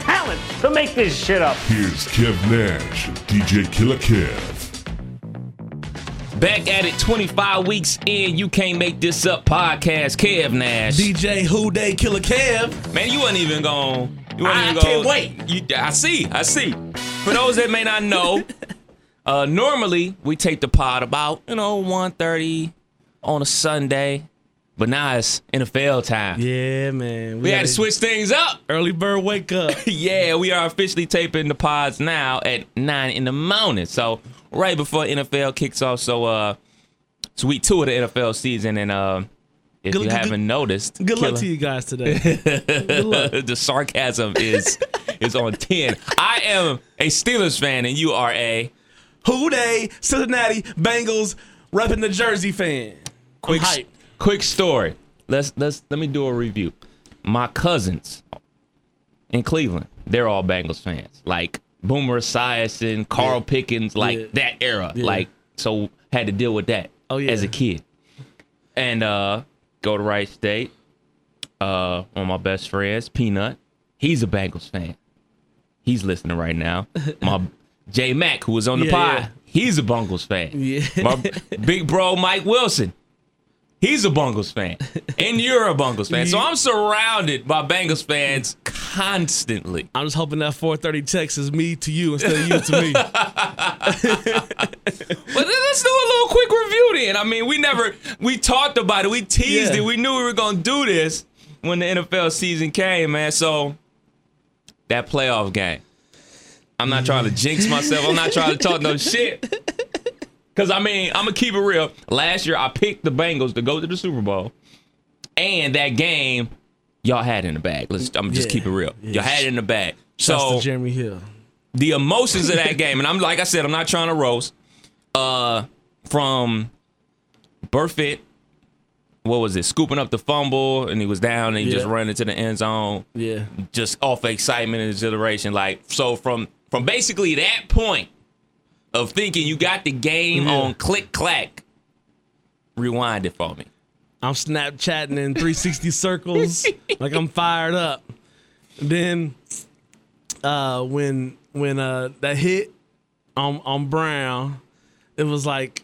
talent to make this shit up. Here's Kev Nash DJ Killer Kev. Back at it 25 weeks in, you can't make this up podcast. Kev Nash. DJ Who Dey Killer Kev. Man, you wasn't even going. You wasn't I even can't gonna- wait. You, I see. I see. For those that may not know, uh, normally we take the pod about you know 1.30 on a Sunday, but now it's NFL time. Yeah, man. We had gotta- switch things up. Early bird wake up. yeah, we are officially taping the pods now at nine in the morning. So right before NFL kicks off. So uh, it's week two of the NFL season, and uh, if Good- you good- haven't noticed, Good luck to you guys today. Good luck. the sarcasm is is on ten. I am a Steelers fan, and you are a Who Dey Cincinnati Bengals repping the Jersey fan. quick. Quick story. Let's let's let me do a review. My cousins in Cleveland, they're all Bengals fans. Like Boomer Esiason, Carl Yeah. Pickens, like Yeah. that era. Yeah. Like so had to deal with that Oh, yeah. as a kid. And uh go to Wright State. Uh one of my best friends, Peanut. He's a Bengals fan. He's listening right now. My J Mac, who was on the pod, he's a Bengals fan. Yeah. My big bro Mike Wilson. He's a Bengals fan. And you're a Bengals fan. So I'm surrounded by Bengals fans constantly. I'm just hoping that 430 text is me to you instead of you to me. But let's do a little quick review then. I mean, we never we talked about it. We teased Yeah. it. We knew we were gonna do this when the NFL season came, man. So that playoff game. I'm not trying to jinx myself. I'm not trying to talk no shit. Cause I mean, I'm gonna keep it real. Last year I picked the Bengals to go to the Super Bowl. And that game, y'all had in the bag. Let's I'm just Yeah. keep it real. Yeah. Y'all had it in the bag. So to Jeremy Hill. the emotions of that game, and I'm like I said, I'm not trying to roast. Uh, from Burfict, what was it? Scooping up the fumble, and he was down, and he just ran into the end zone, Yeah. just off excitement and exhilaration. Like so, from from basically that point of thinking you got the game Yeah. on click clack, rewind it for me. I'm Snapchatting in 360 circles like I'm fired up. Then uh when when uh that hit on on Brown, it was like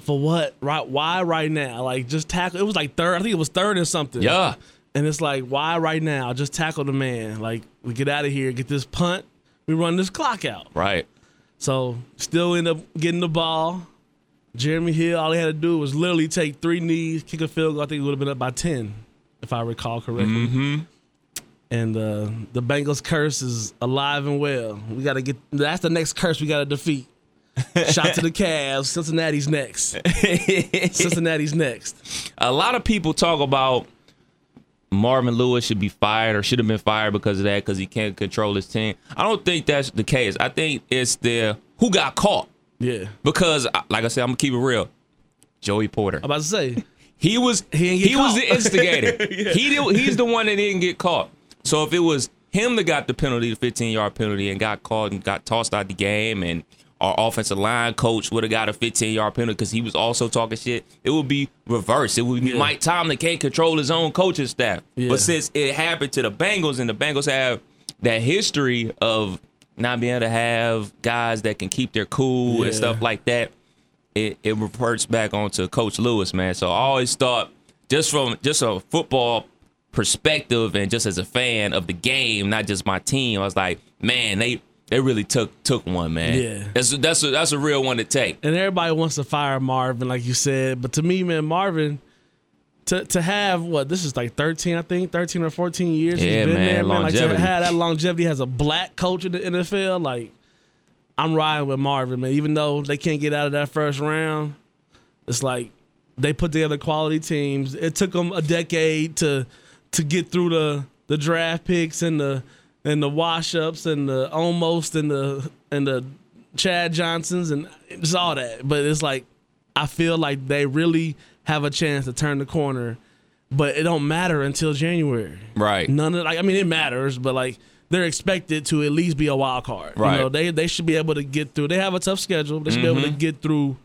for what? Right why right now? Like just tackle it was like third, I think it was third or something. Yeah, And it's like, why right now? Just tackle the man. Like we get out of here, get this punt, we run this clock out. right. So still end up getting the ball. Jeremy Hill, all he had to do was literally take three knees, kick a field goal. I think it would have been up by ten, if I recall correctly. Mm-hmm. And uh, the Bengals curse is alive and well. We got to get. That's the next curse we got to defeat. Shot to the Cavs. Cincinnati's next. Cincinnati's next. a lot of people talk about Marvin Lewis should be fired or should have been fired because of that because he can't control his team. I don't think that's the case. I think it's the who got caught Yeah. because, like I said, I'm gonna keep it real. Joey Porter, I'm about to say. he was He he, was the instigator. He did, he's the one that didn't get caught. So if it was him that got the penalty, the 15 yard penalty, and got caught and got tossed out the game, and our offensive line coach would have got a 15 yard penalty because he was also talking shit, it would be reversed. It would be Yeah. Mike Tomlin can't control his own coaching staff. Yeah. But since it happened to the Bengals, and the Bengals have that history of not being able to have guys that can keep their cool Yeah. and stuff like that, it, it reverts back onto Coach Lewis, man. So I always thought, just from just a football perspective and just as a fan of the game, not just my team, I was like, man, they they really took took one, man. Yeah. that's that's a, that's a real one to take. and everybody wants to fire Marvin, like you said. But to me, man, Marvin, to to have what this is like thirteen, I think, thirteen or fourteen years. Yeah, he's been man, there, man. Like to longevity. have that longevity has a black coach in the NFL, like I'm riding with Marvin, man. Even though they can't get out of that first round, it's like they put together quality teams. It took them a decade to to get through the the draft picks and the and the wash ups and the almost and the and the Chad Johnsons and just all that. But it's like I feel like they really have a chance to turn the corner, but it don't matter until January. Right. None of like I mean it matters, but like they're expected to at least be a wild card. Right. You know, they they should be able to get through. They have a tough schedule. But they should be able to mm-hmm. get through.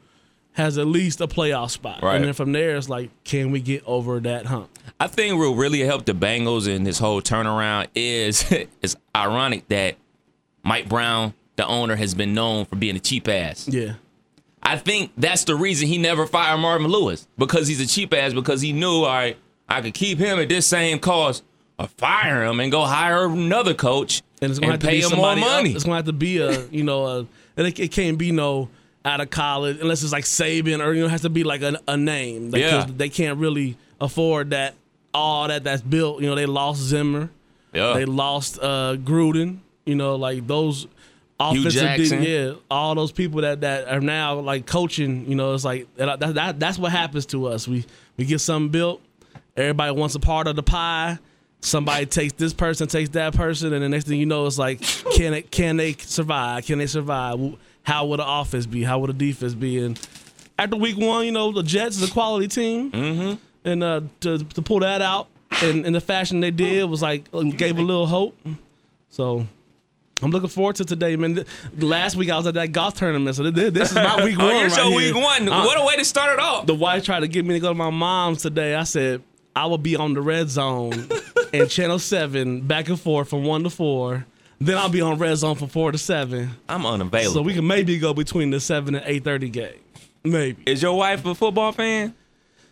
Has at least a playoff spot, Right. and then from there it's like, can we get over that hump? I think what really helped the Bengals in this whole turnaround is it's ironic that Mike Brown, the owner, has been known for being a cheap ass. Yeah, I think that's the reason he never fired Marvin Lewis because he's a cheap ass because he knew, all right, I could keep him at this same cost or fire him and go hire another coach and it's gonna have to pay be him more money. It's gonna have to be a you know a and it, it can't be no out of college unless it's like Saban or you know it has to be like a, a name. Like, Yeah. they can't really afford that all that that's built. You know they lost Zimmer, Yeah. they lost uh, Gruden. You know like those offensive yeah all those people that that are now like coaching. You know it's like that, that, that that's what happens to us. We we get something built. Everybody wants a part of the pie. Somebody takes this person, takes that person, and the next thing you know, it's like, can it? Can they survive? Can they survive? How would the offense be? How would the defense be? And after week one, you know, the Jets is a quality team, mm-hmm. and uh, to to pull that out in, in the fashion they did was like uh, gave a little hope. So. I'm looking forward to today, man. Last week I was at that golf tournament, so this, is my week one. oh, here's right your here. week one. Uh, what a way to start it off. the wife tried to get me to go to my mom's today. I said I will be on the red zone and channel seven back and forth from one to four. Then I'll be on red zone from four to seven. I'm unavailable. So we can maybe go between the seven and eight thirty game. Maybe. Is your wife a football fan?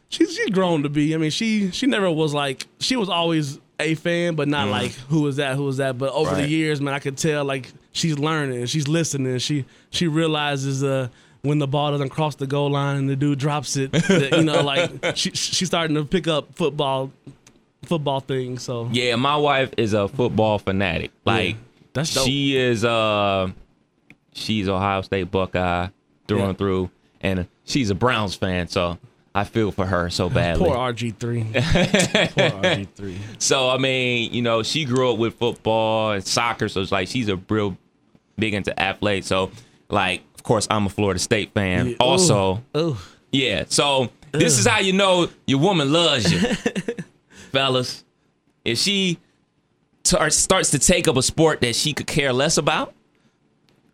She's she's grown to be. I mean, she she never was like she was always a fan, but not like who is that, who is that. But over the Mm. Years, man, I could tell like she's learning, she's listening. She she realizes uh when the ball doesn't cross the goal line and the dude drops it, that, you know, like she she's starting to pick up football football things. So Yeah, my wife is a football fanatic. Like that's dope. she is uh she's Ohio State Buckeye through Yeah. and through. And she's a Browns fan, so I feel for her so badly. Poor RG three. Poor RG three. So I mean, you know, she grew up with football and soccer, so it's like she's a real big into athletes. So like, of course, I'm a Florida State fan. Also, Oh, yeah. So this is how you know your woman loves you, fellas. If she tar- starts to take up a sport that she could care less about,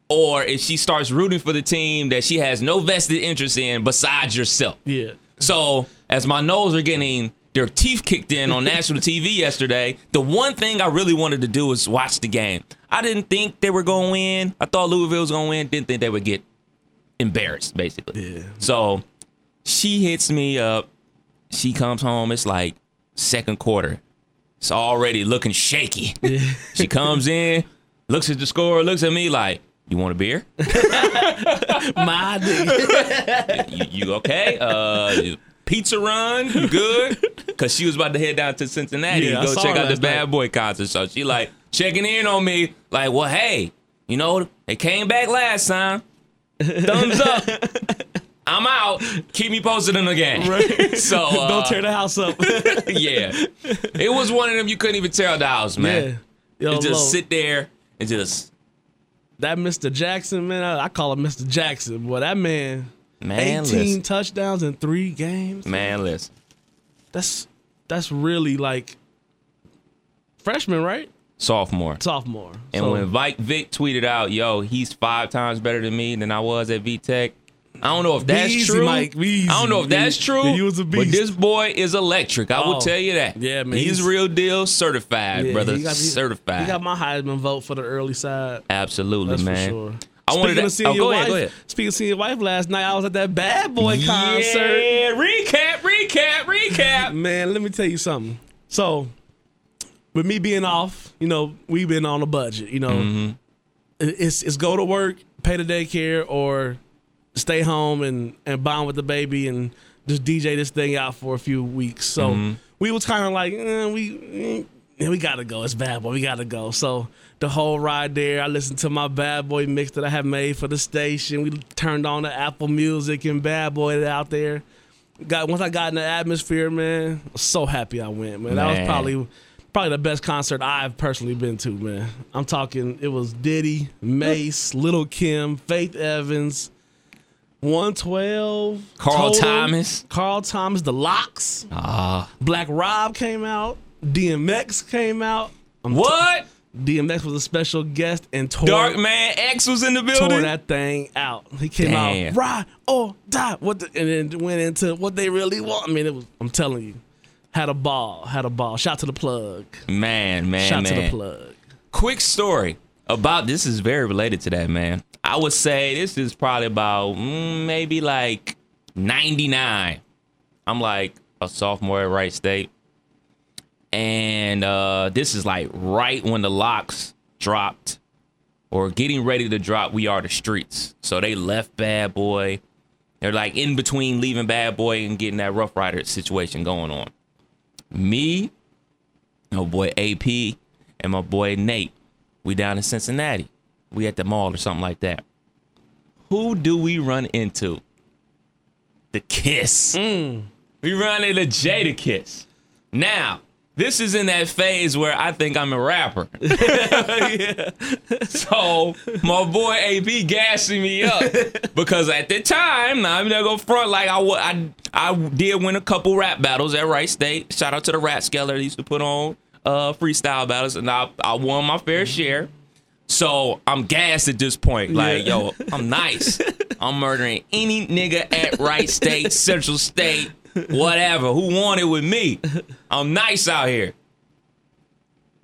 or if she starts rooting for the team that she has no vested interest in besides yourself. yeah. So as my Noles are getting their teeth kicked in on national TV yesterday, the one thing I really wanted to do was watch the game. I didn't think they were going to win. I thought Louisville was going to win. Didn't think they would get embarrassed, basically. Yeah. So she hits me up. She comes home. It's like second quarter. It's already looking shaky. She comes in, looks at the score, looks at me like, "You want a beer? My nigga. you, you okay? Uh, pizza run, you good? Because she was about to head down to Cincinnati Yeah, go check out the Bad night. Boy concert. So she like checking in on me, like, well, hey, you know, they came back last time. Thumbs up. I'm out. Keep me posted in the game. Right. So uh, Don't tear the house up. yeah, it was one of them you couldn't even tear the house, man. yeah. Yo, just sit there and just that Mr. Jackson, man, I, I call him Mr. Jackson. Boy, that man, man, 18 listen, touchdowns in three games. man, listen. That's that's really like freshman, right? Sophomore. Sophomore. And So, when Vic Vic tweeted out, "Yo, he's five times better than me than I was at VTech," I don't know if that's easy, true. Mike. I don't know if that's true. he was a But this boy is electric. I will Oh, tell you that. yeah, man, He's, he's- real deal, certified, yeah, brother. he got- he- certified. He got my Heisman vote for the early side. Absolutely, That's man. for sure. I wanted Speaking to of seeing oh, your wife, ahead, go ahead. speaking of seeing your wife last night, I was at that Bad Boy concert. Yeah, recap, recap, recap. Man, let me tell you something. So, with me being off, you know, we've been on a budget. You know, Mm-hmm. It's it's go to work, pay the daycare, or stay home and and bond with the baby and just DJ this thing out for a few weeks. So Mm-hmm. we was kind of like, eh, we. eh, we gotta go. It's bad boy. We gotta go. So the whole ride there, I listened to my bad boy mix that I had made for the station. We turned on the Apple Music and bad boy out there got once I got in the atmosphere, man, I was so happy I went, man. That was probably probably the best concert I've personally been to, man. I'm talking. It was Diddy, Mase, Little Kim, Faith Evans, 112, Carl Total, Thomas. Carl Thomas, The Lox, Ah, Black Rob came out, DMX came out. I'm t- what? DMX was a special guest and tore, Dark Man X was in the tore building. that thing out. He came Damn. out, ride or die. What the, and then went into what they really want. I mean, it was. I'm telling you, had a ball, had a ball. Shout to the plug. Man, man, Shout man. to the plug. quick story about this is very related to that man. I would say this is probably about mm, maybe like 99 i'm like a sophomore at wright state. And uh this is like right when the Lox dropped or getting ready to drop we are the streets. So they left bad boy. They're like in between leaving bad boy and getting that Ruff Ryder situation going on. Me my boy ap and my boy Nate. We down in Cincinnati. We at the mall or something like that. Who do we run into? The Kiss. Mm. We run into Jadakiss. Now, this is in that phase where I think I'm a rapper. So my boy AP gassing me up because at the time, now I'm gonna front like I, I I did win a couple rap battles at Wright State. Shout out to the Rap Skeller. Used to put on uh, freestyle battles, and I I won my fair share. So I'm gassed at this point. Like, yo, I'm nice. I'm murdering any nigga at Wright State, Central State, whatever. Who want it with me? I'm nice out here.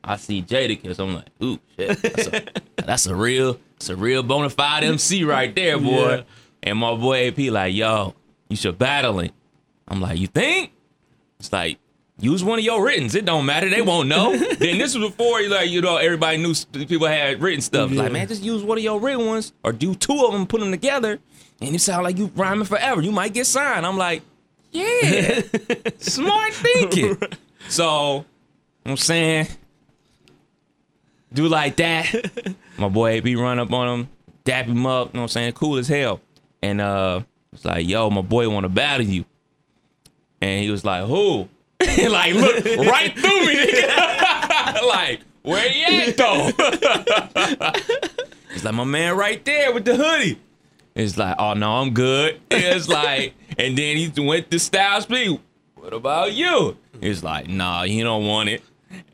I see Jada, Jadakiss. I'm like, ooh, shit. That's a, that's a real, it's a real bona fide MC right there, boy. Yeah. And my boy AP like, yo, you should battle him. I'm like, you think? It's like, use one of your writtens. It don't matter. They won't know. then this was before, like, you know, everybody knew people had written stuff. Like, man, just use one of your written ones or do two of them, put them together, and you sound like you rhyming forever. You might get signed. I'm like, yeah, smart thinking. So, I'm saying, do like that. My boy AP run up on him, dap him up, you know what I'm saying? Cool as hell. And uh it's like, yo, my boy wanna battle you. And he was like, who? like look right through me, nigga. like, where you at though? It's like my man right there with the hoodie. It's like, oh no, I'm good. It's like, and then he went to Styles P. What about you? It's like, nah, he don't want it.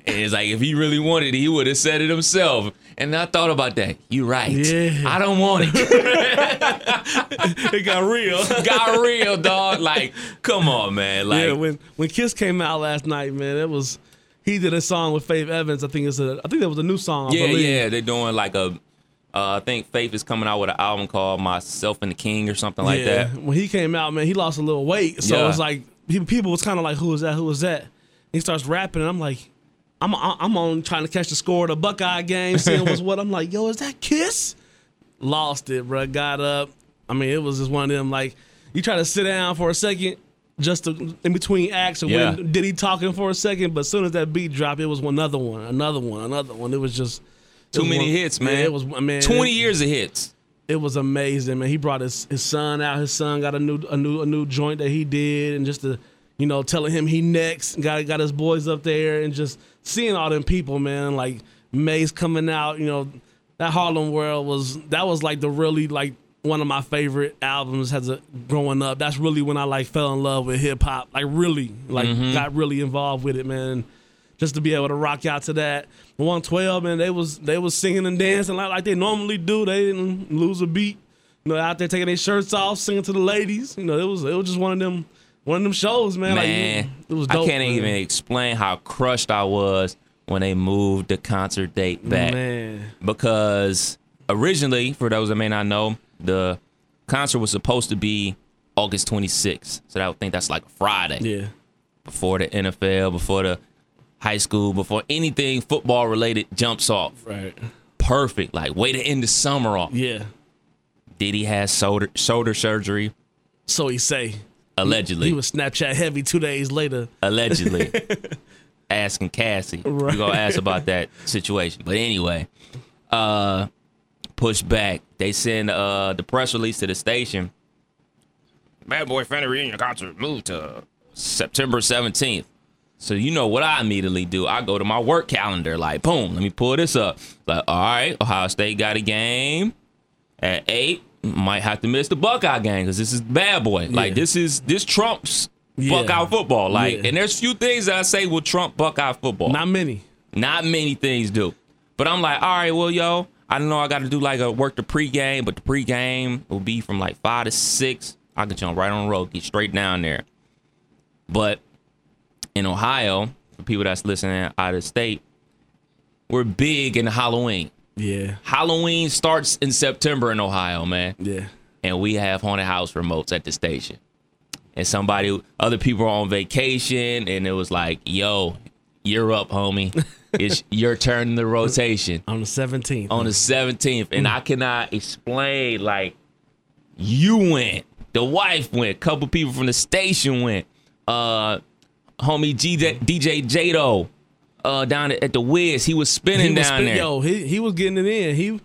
And it's like, if he really wanted it, he would have said it himself. And I thought about that. You're right. Yeah. I don't want it. It got real. Got real, dog. Like, come on, man. Like, yeah, when when Kiss came out last night, man, it was he did a song with Faith Evans. I think it's a I think that was a new song. I yeah, believe. yeah. They're doing like a. Uh, I think Faith is coming out with an album called Myself and the King or something like that. yeah. that. When he came out, man, he lost a little weight, so Yeah. it's like people was kind of like, "Who is that? Who is that?" he starts rapping, and I'm like, "I'm I'm on trying to catch the score of the Buckeye game, seeing what's what." I'm like, "Yo, is that Kiss?" Lost it, bro. Got up. I mean, it was just one of them like you try to sit down for a second. Just to, in between acts, and Yeah. when Diddy talking for a second, but as soon as that beat dropped, it was another one, another one, another one. It was just it Too was many one- hits, man. It was man. Twenty it- years of hits. it was amazing, man. He brought his, his son out. His son got a new a new a new joint that he did, and just to you know telling him he next. Got got his boys up there, and just seeing all them people, man. Like Mase coming out, you know, that Harlem World was that was like the really like one of my favorite albums as a growing up. That's really when I like fell in love with hip hop. Like really, like mm-hmm. got really involved with it, man. Just to be able to rock out to that 112, man, they was they was singing and dancing like, like they normally do. They didn't lose a beat. You know, out there taking their shirts off, singing to the ladies. You know, it was it was just one of them one of them shows, man. Man, like, it was dope. I can't man. even explain how crushed I was when they moved the concert date back. Man, Because originally, for those that may not know, the concert was supposed to be August 26th. So I would think that's like Friday yeah, before the NFL, before the high school, before anything football related jumps off. right, Perfect. Like way to end the summer off. yeah. Diddy has shoulder shoulder surgery So he say allegedly. he was Snapchat heavy two days later. allegedly asking Cassie. Right. We're gonna ask about that situation. But anyway, uh push back. They send uh the press release to the station. Bad Boy Family Reunion concert moved to September 17th. So you know what I immediately do? I go to my work calendar, like boom, let me pull this up. Like, all right, Ohio State got a game at eight. Might have to miss the Buckeye game because this is bad boy. Like this is this trumps Yeah. Buckeye football. Like, Yeah. and there's few things that I say will trump Buckeye football. Not many. Not many things do. But I'm like, all right, well, yo, I don't know. I got to do like a work the pregame, but the pregame will be from like five to six. I can jump right on the road, get straight down there. But in Ohio, for people that's listening out of state, we're big in Halloween. Yeah. Halloween starts in September in Ohio, man Yeah. and we have haunted house remotes at the station. And somebody, other people are on vacation, and it was like, "Yo, you're up, homie. It's your turn in the rotation On the 17th. on the 17th." And I cannot explain. Like, you went, the wife went, a couple people from the station went. Uh, homie DJ, DJ Jado, uh, down at the Wiz, he was spinning he was down spin- there. Yo, he, he was getting it in. He,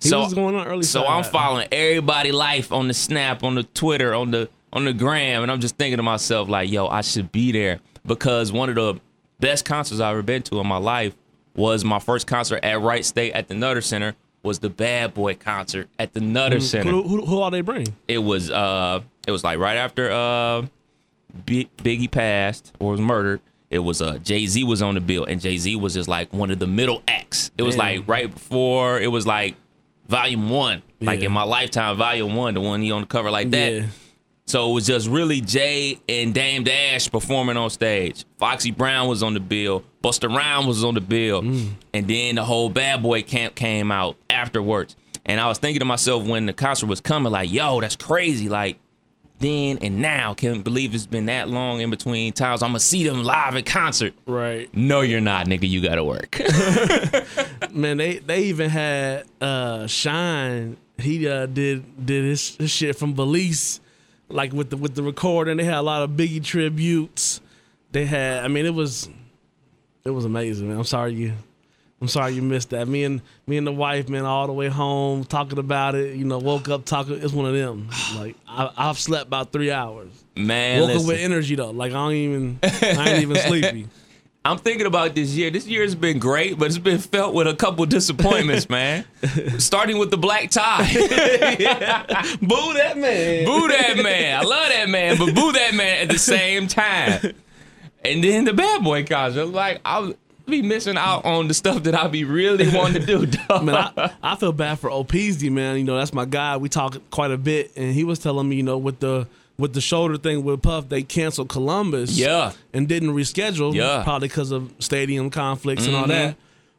he was going on early. So. I'm following everybody life on the snap, on the Twitter, on the on the gram, and I'm just thinking to myself like, yo, I should be there because one of the best concerts I've ever been to in my life was my first concert at Wright State at the Nutter Center. Was the Bad Boy concert at the Nutter Center? Who, who, who all they bring? It was uh, it was like right after uh, B- Biggie passed or was murdered. It was uh Jay Z was on the bill, and Jay Z was just like one of the middle acts. It was Damn. like right before it was like volume one, like in my lifetime, volume one, the one he on the cover like that. Yeah. So it was just really Jay and Dame Dash performing on stage. Foxy Brown was on the bill. Busta Rhymes was on the bill. Mm. And then the whole Bad Boy camp came out afterwards. And I was thinking to myself when the concert was coming, like, yo, that's crazy. Like, then and now, can't believe it's been that long in between times. I'm gonna see them live at concert. Right. No, you're not, nigga. You gotta work. Man, they they even had uh Shyne. He uh did did his, his shit from Belize, like with the with the recording. They had a lot of Biggie tributes. They had. I mean, it was it was amazing, man. I'm sorry you. I'm sorry you missed that. Me and me and the wife, man, all the way home talking about it. You know, woke up talking. It's one of them. Like I, I've slept about three hours. Man, woke listen. up with energy though. Like I don't even. I ain't even sleepy. I'm thinking about this year. This year has been great, but it's been felt with a couple disappointments, man. Starting with the black tie. Boo that man. boo that man. I love that man, but boo that man at the same time. And then the bad boy concert. Like I'll be missing out on the stuff that I be really wanting to do. Dog. Man, I, I feel bad for Opeasy, man. You know, that's my guy. We talk quite a bit, and he was telling me, you know, with the with the shoulder thing with Puff, they canceled Columbus, Yeah. and didn't reschedule, Yeah. Mm-hmm. probably because of stadium conflicts and all that.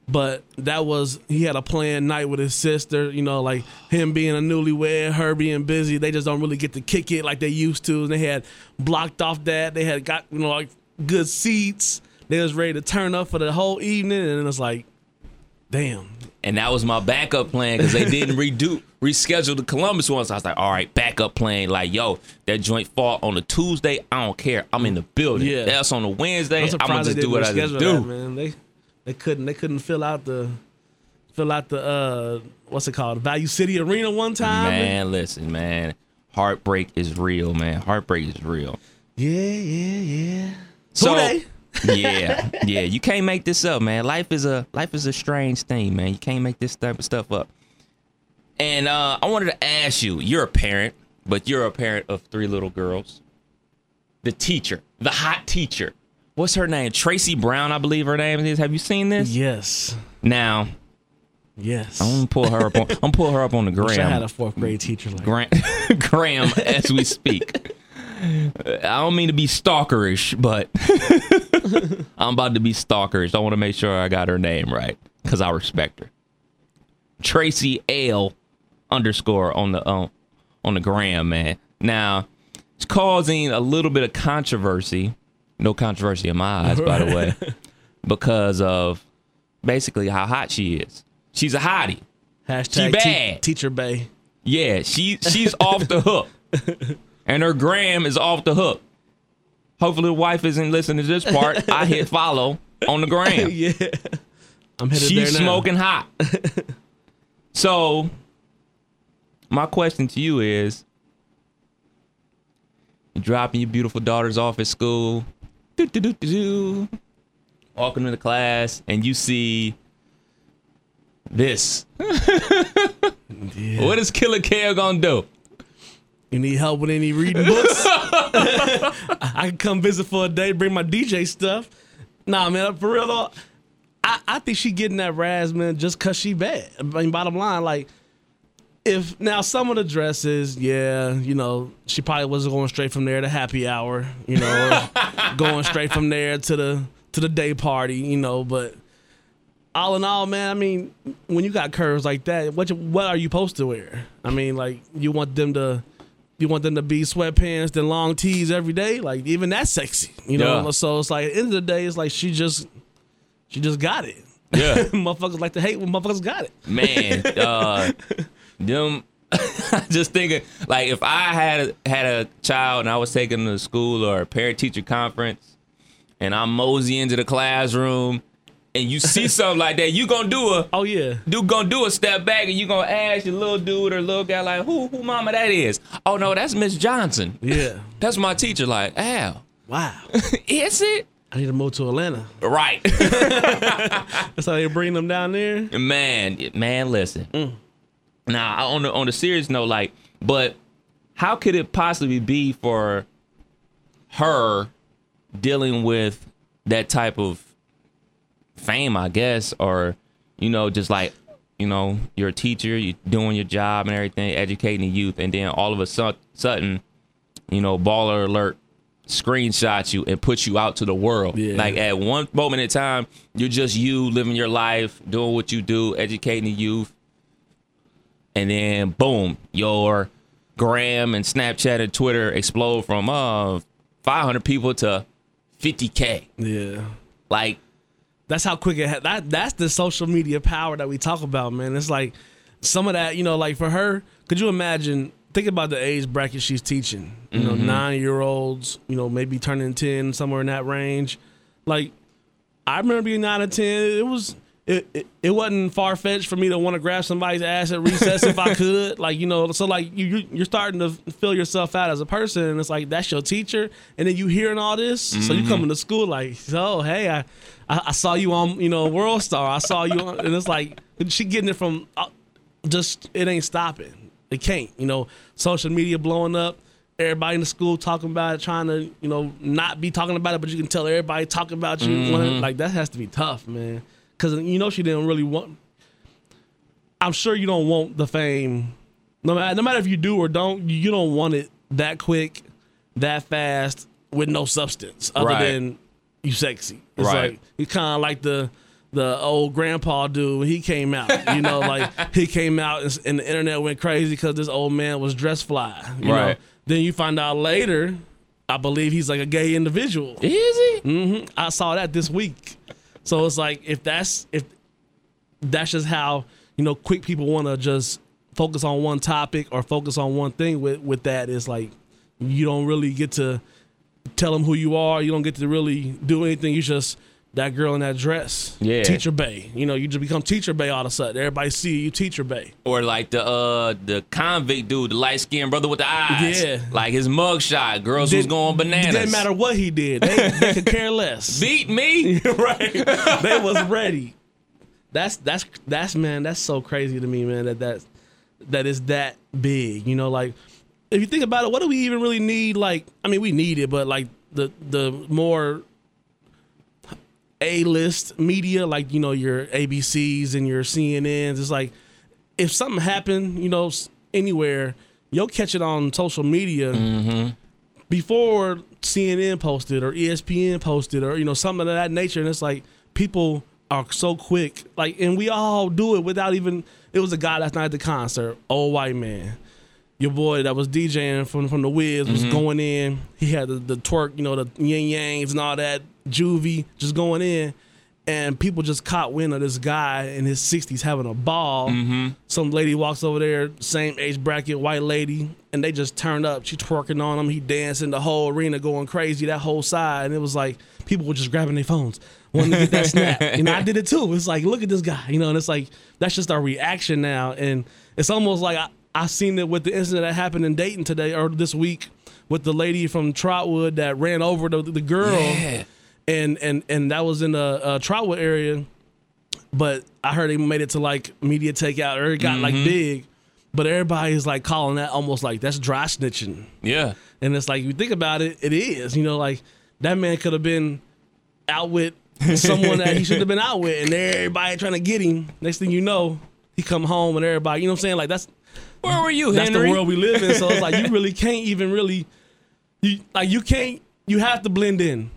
But that was he had a planned night with his sister. You know, like him being a newlywed, her being busy. They just don't really get to kick it like they used to. And they had blocked off that. They had got you know like good seats. They was ready to turn up for the whole evening, and it was like, damn. and that was my backup plan because they didn't redo reschedule the Columbus one. So I was like, all right, backup plan. Like, yo, that joint fall on a Tuesday. I don't care. I'm in the building. Yeah. That's on a Wednesday. I'm I'm gonna just do what I just do. that, man. They they couldn't they couldn't fill out the fill out the uh what's it called Value City Arena one time. Man, listen, man. Heartbreak is real, man. Heartbreak is real. Yeah, yeah, yeah. So? Yeah, yeah. You can't make this up, man. Life is a life is a strange thing, man. You can't make this type of stuff up. And uh, I wanted to ask you. You're a parent, but you're a parent of three little girls. The teacher, the hot teacher. What's her name? Tracy Brown, I believe her name is. Have you seen this? Yes, Now, yes. I'm gonna pull her up. On, I'm gonna pull her up on the Wish I had a fourth grade teacher like. Gram, gram as we speak. I don't mean to be stalkerish, but I'm about to be stalkerish. I want to make sure I got her name right because I respect her. Tracy L underscore on the um, on the gram, man. Now it's causing a little bit of controversy. No controversy in my eyes, by the way, because of basically how hot she is. She's a hottie. Hashtag She te- bad. teacher bae. Yeah, she she's off the hook. And her gram is off the hook. Hopefully the wife isn't listening to this part. I hit follow on the gram. yeah, I'm headed She's there now. smoking hot. so my question to you is you dropping your beautiful daughters off at school. do, do, do, do, do. walking into class, and you see this. What is Killer Kev gonna do? You need help with any reading books? I can come visit for a day, bring my DJ stuff. Nah, man, for real though, I, I think she getting that razz, man, just cause she bad. I mean, bottom line, like, if now some of the dresses, yeah, you know, she probably wasn't going straight from there to happy hour, you know, or going straight from there to the to the day party, you know, but all in all, man, I mean, when you got curves like that, what you, what are you supposed to wear? I mean, like you want them to you want them to be sweatpants and long tees every day, like even that's sexy, you know. Yeah. So it's like at the end of the day, it's like she just she just got it. Yeah. motherfuckers like to hate when motherfuckers got it. man, uh, them. just thinking, like, if I had a, had a child and I was taking them to school or a parent teacher conference, and I'm mosey into the classroom, and you see something like that, you gonna do a Oh yeah, dude gonna do a step back, and you gonna ask your little dude or little guy like, who who mama that is? Oh no, that's Miss Johnson. yeah. That's my teacher. Like, Al, Wow, is it? I need to move to Atlanta. Right. That's how they bring them down there. man, man, listen. Mm. Now, on the on the serious note, like, but how could it possibly be for her dealing with that type of fame, I guess, or you know, just like you know, you're a teacher, you're doing your job and everything, educating the youth, and then all of a su- sudden, you know, baller alert screenshots you and puts you out to the world. Yeah. Like at one moment in time, you're just you living your life, doing what you do, educating the youth, and then boom, your gram and Snapchat and Twitter explode from uh 500 people to 50k. Yeah. Like That's how quick it ha- that that's the social media power that we talk about, man. It's like some of that, you know, like for her, could you imagine think about the age bracket she's teaching. You know, mm-hmm. nine year olds, you know, maybe turning ten, somewhere in that range. Like I remember being nine or ten, it was it, it, it wasn't far fetched for me to want to grab somebody's ass at recess if I could. Like, you know, so like you you- you're starting to fill yourself out as a person and it's like that's your teacher and then you hearing all this. So you coming to school like, so hey, I, I I saw you on, you know, World Star. I saw you on and it's like she getting it from uh, just it ain't stopping. It can't. You know, social media blowing up. Everybody in the school talking about it, trying to, you know, not be talking about it, but you can tell everybody talking about you. wanna- Like that has to be tough, man. Because you know she didn't really want. I'm sure you don't want the fame. No matter, no matter if you do or don't, you don't want it that quick, that fast, with no substance other Right. than you sexy. It's Right. like you kind of like the the old grandpa dude when he came out. You know, like he came out and, and the internet went crazy because this old man was dressed fly. You Right. Know? Then you find out later, I believe he's like a gay individual. is he? Mm-hmm. I saw that this week. So it's like if that's if that's just how you know quick people want to just focus on one topic or focus on one thing with with that is like you don't really get to tell them who you are. You don't get to really do anything. You just that girl in that dress. Yeah. Teacher Bae. You know, you just become Teacher Bae all of a sudden. Everybody see you Teacher Bae. Or like the uh the convict dude, the light skinned brother with the eyes. Yeah. Like his mugshot. Girls was going bananas. It didn't matter what he did. They, they could care less. Beat me. right. they was ready. That's that's that's man. That's so crazy to me, man. That that that is that big. You know, like if you think about it, what do we even really need? Like, I mean, we need it, but like the the more a list media, like you know your ABCs and your CNNs, it's like if something happened, you know, anywhere, you'll catch it on social media mm-hmm. before CNN posted or ESPN posted or you know something of that nature, and it's like people are so quick, like, and we all do it without even. It was a guy last night at the concert, old white man. Your boy that was DJing from from the Wiz was mm-hmm. going in. He had the, the twerk, you know, the yin yangs and all that juvie just going in, and people just caught wind of this guy in his sixties having a ball. Mm-hmm. Some lady walks over there, same age bracket, white lady, and they just turned up. She twerking on him. He dancing the whole arena, going crazy. That whole side, and it was like people were just grabbing their phones, wanting to get that snap. And I did it too. It's like, look at this guy, you know. And it's like that's just our reaction now, and it's almost like I, I seen it with the incident that happened in Dayton today or this week with the lady from Trotwood that ran over the, the girl. Yeah. And and and that was in a, a Trotwood area. But I heard they made it to like media takeout or it got like mm-hmm. big. But everybody's like calling that almost like that's dry snitching. Yeah. And it's like you think about it, it is. You know, like that man could have been out with someone that he should have been out with, and everybody trying to get him. Next thing you know, he come home and everybody, you know what I'm saying? Like that's Where were you, that's Henry? the world we live in. So it's like you really can't even really, you like you can't. You have to blend in.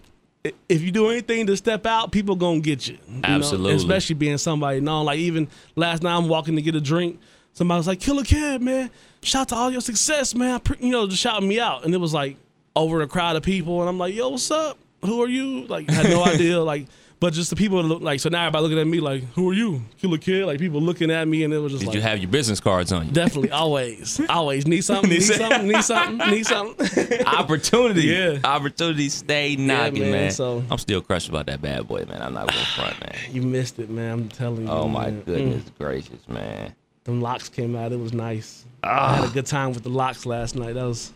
If you do anything to step out, people gonna get you. you know? Absolutely. Especially being somebody known. Like even last night, I'm walking to get a drink. Somebody was like, "Killer Kev, man! Shout out to all your success, man!" You know, just shouting me out, and it was like over a crowd of people, and I'm like, "Yo, what's up? Who are you?" Like, I had no idea. Like, but just the people that look like. So now everybody looking at me like, "Who are you, Killer Kev?" Like people looking at me, and it was just like Did like, you have your business cards on you? Definitely, always, always need something, need something, need something, need something. Opportunity. Yeah. Opportunity stay knocking, man, man. so- I'm still crushed about that bad boy, man. I'm not going front, man. you missed it, man. I'm telling you. Oh my man. goodness Mm. gracious, man. Them Lox came out. It was nice. I Ah. had a good time with the Lox last night. That was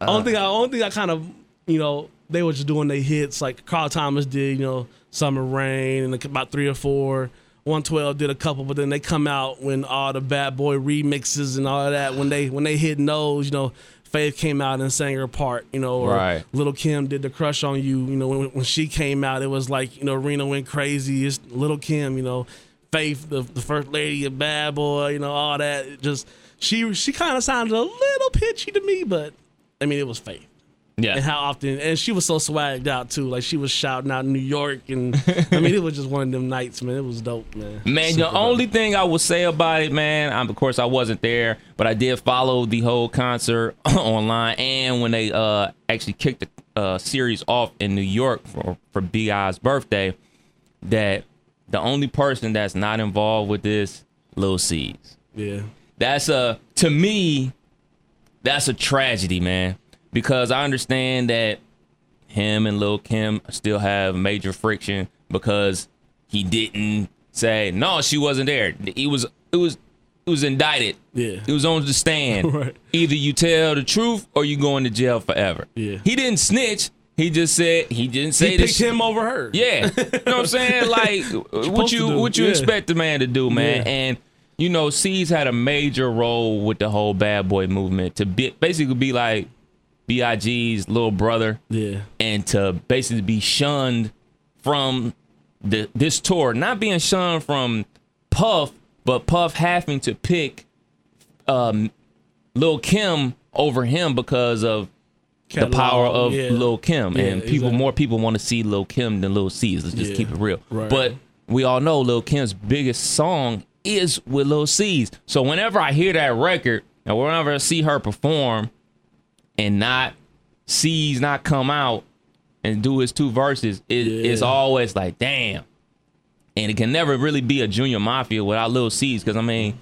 only thing. I only thing I kind of you know they were just doing their hits like Carl Thomas did. You know, Summer Rain and about three or four. 112 did a couple, but then they come out when all the bad boy remixes and all that. When they when they hit those, you know, Faith came out and sang her part. You know, or Right. Little Kim did the Crush on You. You know, when, when she came out, it was like you know, Rena went crazy. It's Little Kim. You know, Faith, the, the first lady of Bad Boy. You know, all that. It just she she kind of sounded a little pitchy to me, but I mean, it was Faith. Yeah. And how often, and she was so swagged out too. Like she was shouting out New York, and I mean, it was just one of them nights, man. It was dope, man. Man, Super the only thing I will say about it, man, I'm, of course I wasn't there, but I did follow the whole concert online, and when they uh actually kicked the uh, series off in New York for for Bi's birthday, that the only person that's not involved with this, Lil Cease. Yeah, That's a to me, that's a tragedy, man, because I understand that him and Lil Kim still have major friction because he didn't say no, she wasn't there. He was it was it was indicted. Yeah. It was on the stand. Right. Either you tell the truth or you going to jail forever. Yeah. He didn't snitch. He just said he didn't say he the picked him over her. yeah, you know what I'm saying? Like, what you what you yeah. expect the man to do, man? Yeah. And you know, Cease had a major role with the whole bad boy movement to be basically be like Big's little brother, yeah, and to basically be shunned from the this tour, not being shunned from Puff, but Puff having to pick um, Lil Kim over him because of the power of yeah. Lil Kim, Yeah, and people exactly. more people want to see Lil Kim than Lil Cease. Let's just Yeah, keep it real. right. But we all know Lil Kim's biggest song is with Lil Cease. So whenever I hear that record, and whenever I see her perform, and not Cease not come out and do his two verses, it, it's always like, damn. And it can never really be a Junior Mafia without Lil Cease, because I mean,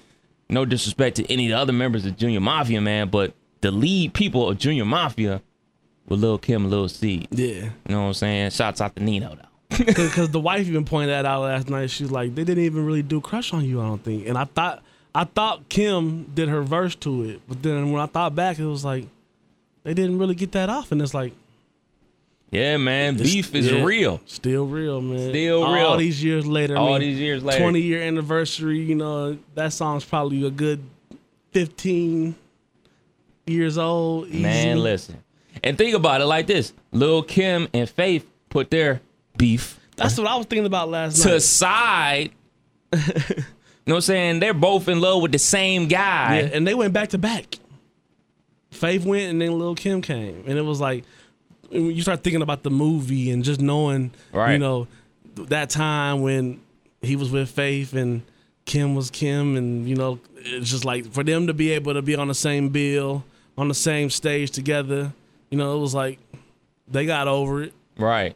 no disrespect to any of the other members of Junior Mafia, man, but the lead people of Junior Mafia with Lil Kim and Lil C. yeah. You know what I'm saying? Shouts out to Nino though. Because the wife even pointed that out last night. She's like, they didn't even really do "Crush on You." I don't think. And I thought, I thought Kim did her verse to it, but then when I thought back, it was like they didn't really get that off. And it's like Yeah, man. it's- Beef is yeah, real. still real, man. Still All real. All these years later. I All mean, these years later. twenty year anniversary. You know, that song's probably a good fifteen years old. Easy. Man, listen. And think about it like this. Lil Kim and Faith put their beef That's what I was thinking about last to night. side. you know what I'm saying? They're both in love with the same guy. Yeah, and they went back to back. Faith went, and then Lil Kim came, and it was like you start thinking about the movie and just knowing, Right. you know, that time when he was with Faith and Kim was Kim, and you know, it's just like for them to be able to be on the same bill, on the same stage together, you know, it was like they got over it. Right.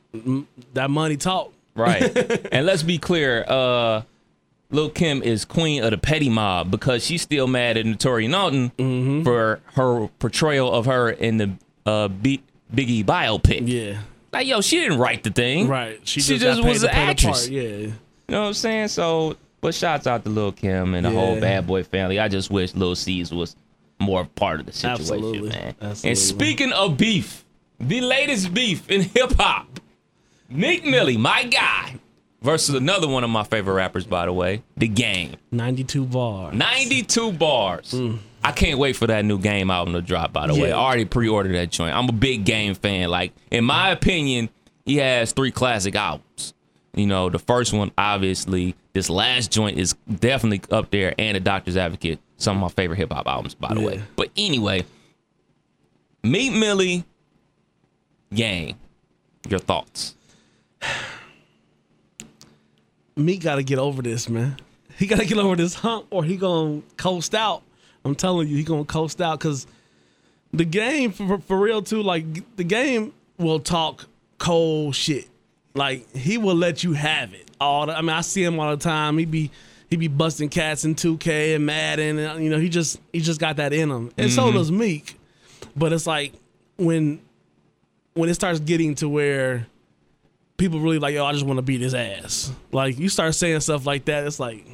That money talk. Right. and let's be clear, uh Lil Kim is queen of the petty mob because she's still mad at Naturi Naughton Mm-hmm. for her portrayal of her in the uh B- Biggie biopic. Yeah, Like, yo, she didn't write the thing. right. She, She just, just was an actress. Yeah, You know what I'm saying? So, but shouts out to Lil Kim and the whole Bad Boy family. I just wish Lil Cease was more part of the situation, Absolutely. man. Absolutely. And speaking of beef, the latest beef in hip hop, Meek Mill, my guy, versus another one of my favorite rappers, by the way, The Game. 92 bars. 92 bars. Mm. I can't wait for that new game album to drop, by the way. I already pre ordered that joint. I'm a big game fan. Like, in my opinion, he has three classic albums. You know, the first one, obviously, this last joint is definitely up there, and The Doctor's Advocate, some of my favorite hip hop albums, by the way. But anyway, Meek Mill, Gang. Your thoughts? Meek got to get over this, man. He got to get over this hump, or he gonna coast out. I'm telling you, he gonna coast out because the game, for, for real too. Like the game will talk cold shit. Like he will let you have it. All the, I mean, I see him all the time. He be he be busting cats in 2K and Madden, and you know he just he just got that in him. And so mm-hmm. does Meek. But it's like when when it starts getting to where people really like, yo, I just want to beat his ass. Like you start saying stuff like that, it's like,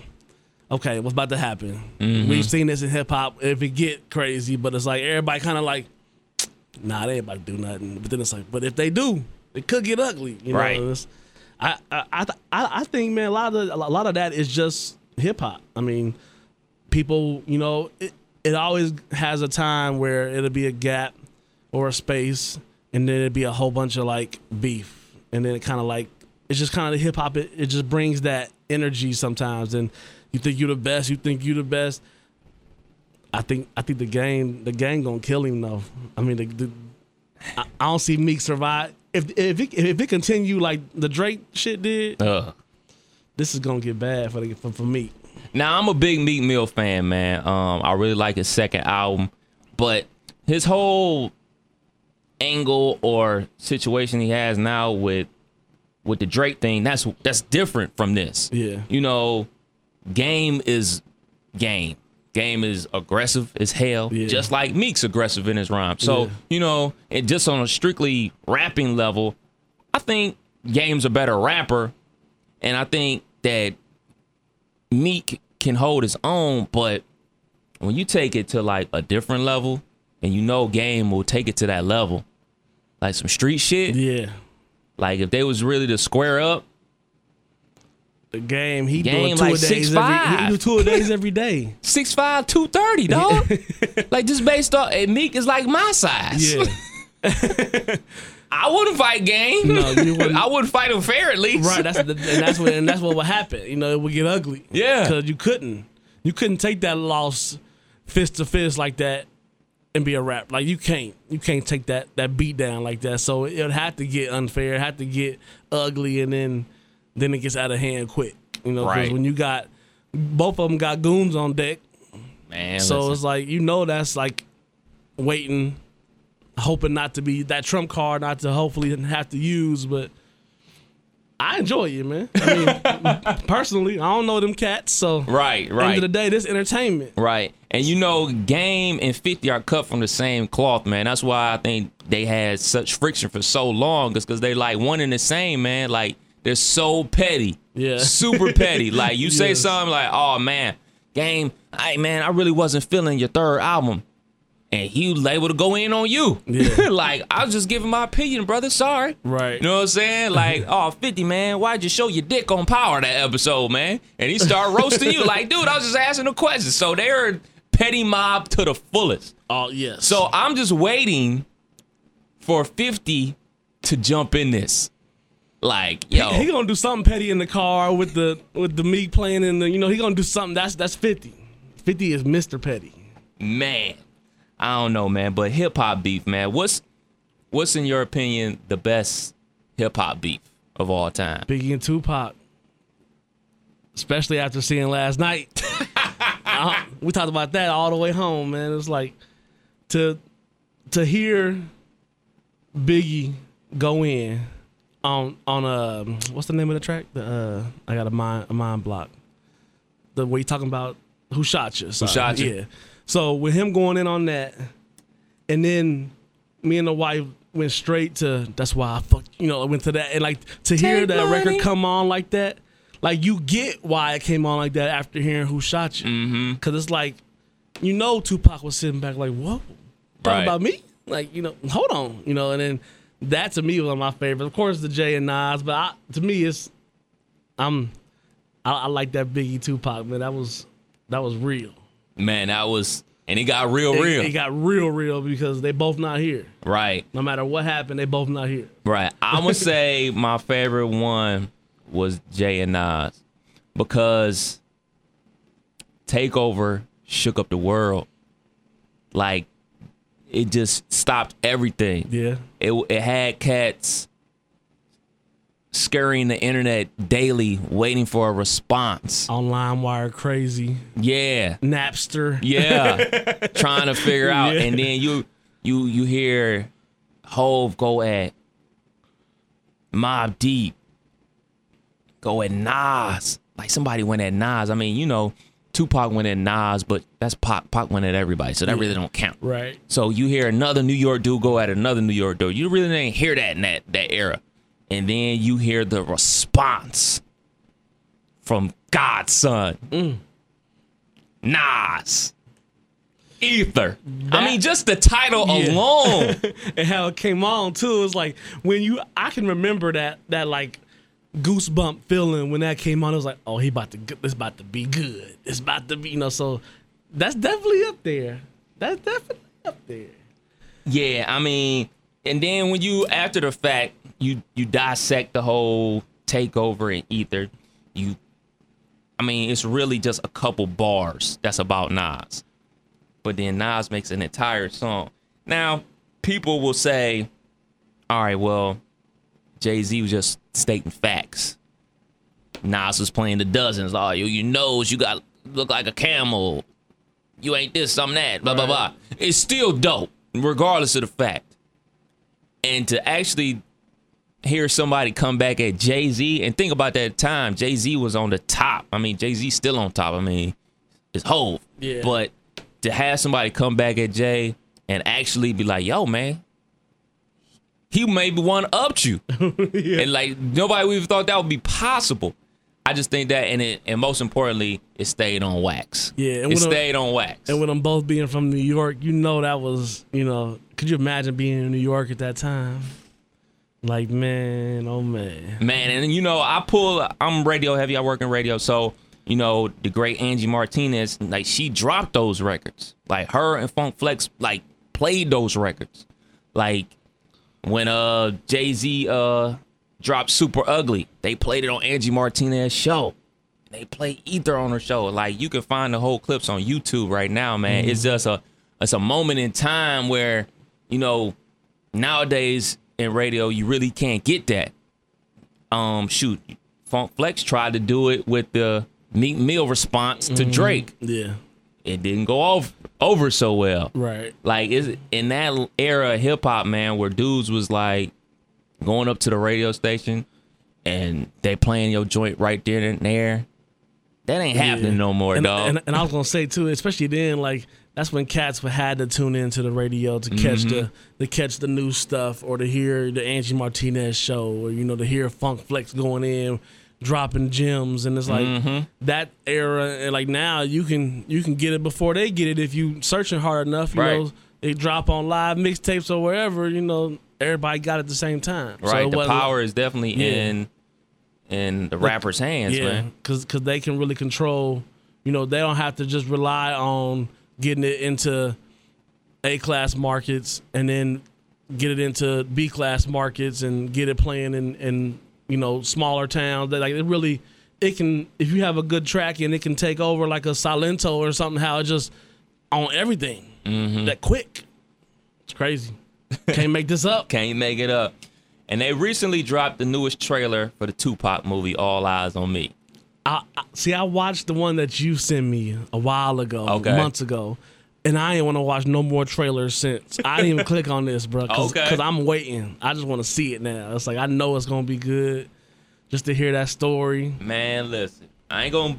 okay, what's about to happen? Mm-hmm. We've seen this in hip hop. If it get crazy, but it's like everybody kind of like, nah, they ain't about to do nothing. But then it's like, but if they do, it could get ugly. You know, Right. I, I I I I think man, a lot of a lot of that is just hip hop. I mean, people, you know, it, it always has a time where it'll be a gap or a space, and then it'd be a whole bunch of like beef, and then it kind of like it's just kind of the hip hop. It, it just brings that energy sometimes, and you think you're the best, you think you're the best. I think I think the game the gang gonna kill him though. I mean, the, the, I, I don't see Meek survive. If if it, if it continue like the Drake shit did, Ugh. this is gonna get bad for the, for, for Meek. Now I'm a big Meek Mill fan, man. Um, I really like his second album, but his whole angle or situation he has now with with the Drake thing that's that's different from this. Yeah. you know, game is game. Game is aggressive as hell, Yeah. just like Meek's aggressive in his rhyme. So Yeah. you know, and just on a strictly rapping level, I think Game's a better rapper, and I think that Meek can hold his own, but when you take it to like a different level, and you know Game will take it to that level, like some street shit. Yeah, Like if they was really to square up, the game he Game doing two like a days every he do two days every day. 6'5", 230, dog. like just based off and Meek is like my size. Yeah, I wouldn't fight Game. No, you wouldn't. I wouldn't fight him fair at least. right. That's the, and that's what and that's what would happen. You know, it would get ugly. Yeah. because you couldn't you couldn't take that loss fist to fist like that and be a rap. Like you can't you can't take that that beat down like that. So it would have to get unfair. It had to get ugly, and then then it gets out of hand quick. You know, 'cause Right. when you got both of them got goons on deck. Man, So listen. it's like you know that's like waiting, hoping not to be that trump card, not to hopefully have to use. But I enjoy it, man. I mean, personally, I don't know them cats, so right, right. end of the day, this entertainment. Right. And you know, Game and 50 are cut from the same cloth, man. That's why I think they had such friction for so long, is because they like one and the same, man. Like they're so petty. Yeah. Super petty. Like you say Yes. something like, oh man, Game, hey man, I really wasn't feeling your third album. And he was able to go in on you. Yeah. like, I was just giving my opinion, brother. Sorry. Right. You know what I'm saying? Like, oh, 50, man, why'd you show your dick on power that episode, man? And he started roasting you. Like, dude, I was just asking a question. So they're petty mob to the fullest. Oh yes. So I'm just waiting for 50 to jump in this. Like, yo. he, he gonna do something petty in the car with the with the meat playing in the. You know, he gonna do something. That's that's fifty. Fifty is Mister Petty. man, I don't know, man, but hip hop beef, man. What's what's in your opinion the best hip hop beef of all time? Biggie and Tupac. Especially after seeing last night. Uh, we talked about that all the way home, man. It's like to to hear Biggie go in on on uh what's the name of the track? The uh I got a mind a mind block. The way you talking about who shot you? Sorry. Shot You? Yeah. So with him going in on that, and then me and the wife went straight to that's why I fuck you know I went to that and like to hear Take that money. record come on like that, like you get why it came on like that after hearing who shot you, mm-hmm. cause it's like you know Tupac was sitting back like whoa, talking Right. about me, like you know hold on, you know, and then that to me was one of my favorites. Of course, the Jay and Nas, but I, to me, it's I'm I, I like that Biggie Tupac man. That was that was real. Man, that was and it got real, It, real. it got real, real because they both not here. right, No matter what happened, they both not here. right. I'm gonna say my favorite one was Jay and Nas because Takeover shook up the world. Like it just stopped everything. Yeah, It it had cats scurrying the internet daily, waiting for a response. online wire crazy, Yeah, Napster. yeah, trying to figure out, Yeah. and then you you you hear Hove go at Mobb Deep, go at Nas, like somebody went at Nas. I mean, you know, Tupac went at Nas, but that's Pac. Pac went at everybody, so that really don't count. Right. So you hear another New York dude go at another New York dude. You really didn't hear that in that, that era. And then you hear the response from God's son, Godson, Nas, Ether. I mean, just the title Yeah. alone. and how it came on too. It's like when you I can remember that that like goosebump feeling when that came on. It was like, oh, he about to this about to be good. It's about to be you know. So that's definitely up there. That's definitely up there. yeah, I mean, and then when you after the fact, you you dissect the whole takeover and Ether, you I mean, it's really just a couple bars that's about Nas. But then Nas makes an entire song. Now, people will say, all right, well, Jay Z was just stating facts. Nas was playing the dozens. Oh, you, your nose, you got look like a camel. You ain't this, I'm that, blah, blah, blah. It's still dope, regardless of the fact. And to actually hear somebody come back at Jay Z and think about that time, Jay Z was on the top. I mean, Jay Z still on top. I mean, it's whole. Yeah. But to have somebody come back at Jay and actually be like, yo, man, he maybe one upped you. And like nobody would have thought that would be possible. I just think that and it and most importantly, it stayed on wax. Yeah, It stayed on wax. And with them both being from New York, you know that was you know. Could you imagine being in New York at that time? Like man, oh man. Man, and you know, I pull. I'm radio heavy. I work in radio, so you know the great Angie Martinez. Like she dropped those records. Like her and Funk Flex like played those records. Like when uh Jay Z uh dropped Super Ugly, they played it on Angie Martinez show. They play Ether on her show. Like you can find the whole clips on YouTube right now, man. It's just a it's a moment in time where you know nowadays in radio you really can't get that um shoot funk flex tried to do it with the Meek Mill response to drake Yeah. it didn't go off over so well Right. like is in that era of hip-hop man where dudes was like going up to the radio station and they playing your joint right there and there that ain't happening Yeah. no more and, dog And, and I was gonna say too, especially then, like that's when cats had to tune into the radio to catch Mm-hmm. the to catch the new stuff or to hear the Angie Martinez show or you know to hear Funk Flex going in, dropping gems, and it's like Mm-hmm. that era. And like now, you can you can get it before they get it if you searching hard enough. You Right. know, they drop on live mixtapes or wherever. You know, everybody got it at the same time. Right it the power is definitely Yeah. in in the rapper's hands yeah, man because they can really control. You know, they don't have to just rely on getting it into A class markets and then get it into B class markets and get it playing in in you know smaller towns. That like it really it can if you have a good track and it can take over like a Salento or something. How it just on everything Mm-hmm. that quick. It's crazy. Can't make this up. Can't make it up. And they recently dropped the newest trailer for the Tupac movie, All Eyes on Me. I, I see. I watched the one that you sent me a while ago, Okay. months ago, and I ain't want to watch no more trailers since. I didn't even click on this, bro, because Okay. I'm waiting. I just want to see it now. It's like I know it's gonna be good, just to hear that story. Man, listen, I ain't gonna.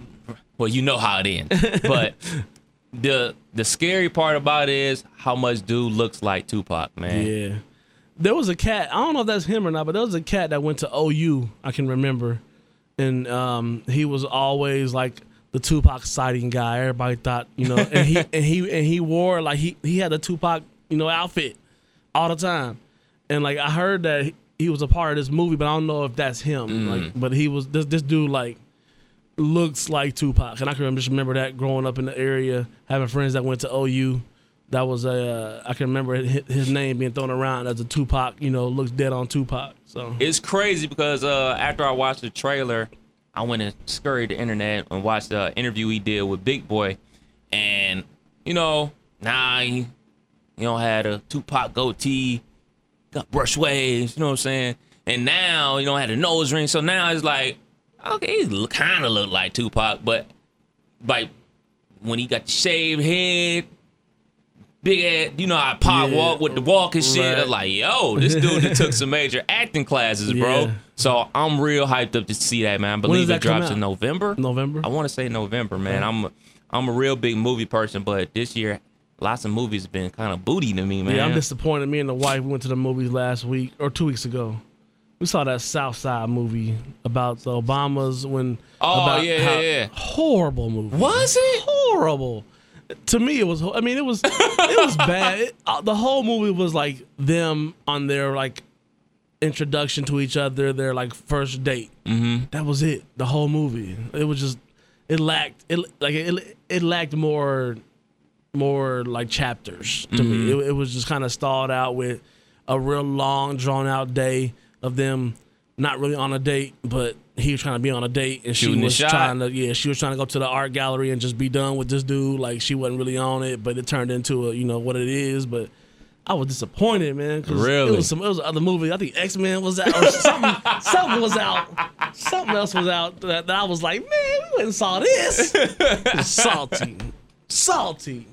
Well, you know how it ends, but the the scary part about it is how much dude looks like Tupac, man. Yeah, there was a cat. I don't know if that's him or not, but there was a cat that went to OU. I can remember, and um, he was always like the Tupac sighting guy. Everybody thought, you know, and he and he and he wore like he he had the Tupac, you know, outfit all the time. and like I heard that he- he was a part of this movie, but I don't know if that's him. Mm. Like, but he was this this dude like looks like Tupac, and I can just remember that growing up in the area, having friends that went to OU. That was a uh, I can remember his, name being thrown around as a Tupac. You know, looks dead on Tupac. So It's crazy because uh, after I watched the trailer, I went and scurried the internet and watched the interview he did with Big Boy, and you know, nah, he, you know, had a Tupac goatee, got brush waves, you know what I'm saying, and now you know had a nose ring, so now it's like, okay, he kind of look like Tupac, but like when he got the shaved head. Big ass, you know I Pac Yeah. walk with the walk and shit. Right. Like, yo, this dude that took some major acting classes, bro. Yeah. So I'm real hyped up to see that, man. I believe it drops in? November. November. I want to say November, man. I'm a, I'm a real big movie person, but this year, lots of movies have been kind of booty to me, man. Yeah, I'm disappointed. Me and the wife we went to the movies last week or two weeks ago. We saw that South Side movie about the Obamas when. Oh, about yeah, yeah, yeah. Horrible movie. Was it? horrible? To me, it was. I mean, it was. it was bad. It- uh, the whole movie was like them on their like introduction to each other, their like first date. Mm-hmm. That was it. The whole movie. It was just. It lacked. It like it. It lacked more more like chapters to me. Mm-hmm. It, it was just kind of stalled out with a real long, drawn out day of them not really on a date, but he was trying to be on a date, and Shooting she the was trying to yeah, she was trying to go to the art gallery and just be done with this dude. Like she wasn't really on it, but it turned into a you know what it is, but. I was disappointed, man. 'cause Really? It was some. It was other movie. I think X Men was out. Or something, something was out. Something else was out that, that I was like, man, we went and saw this. salty, salty,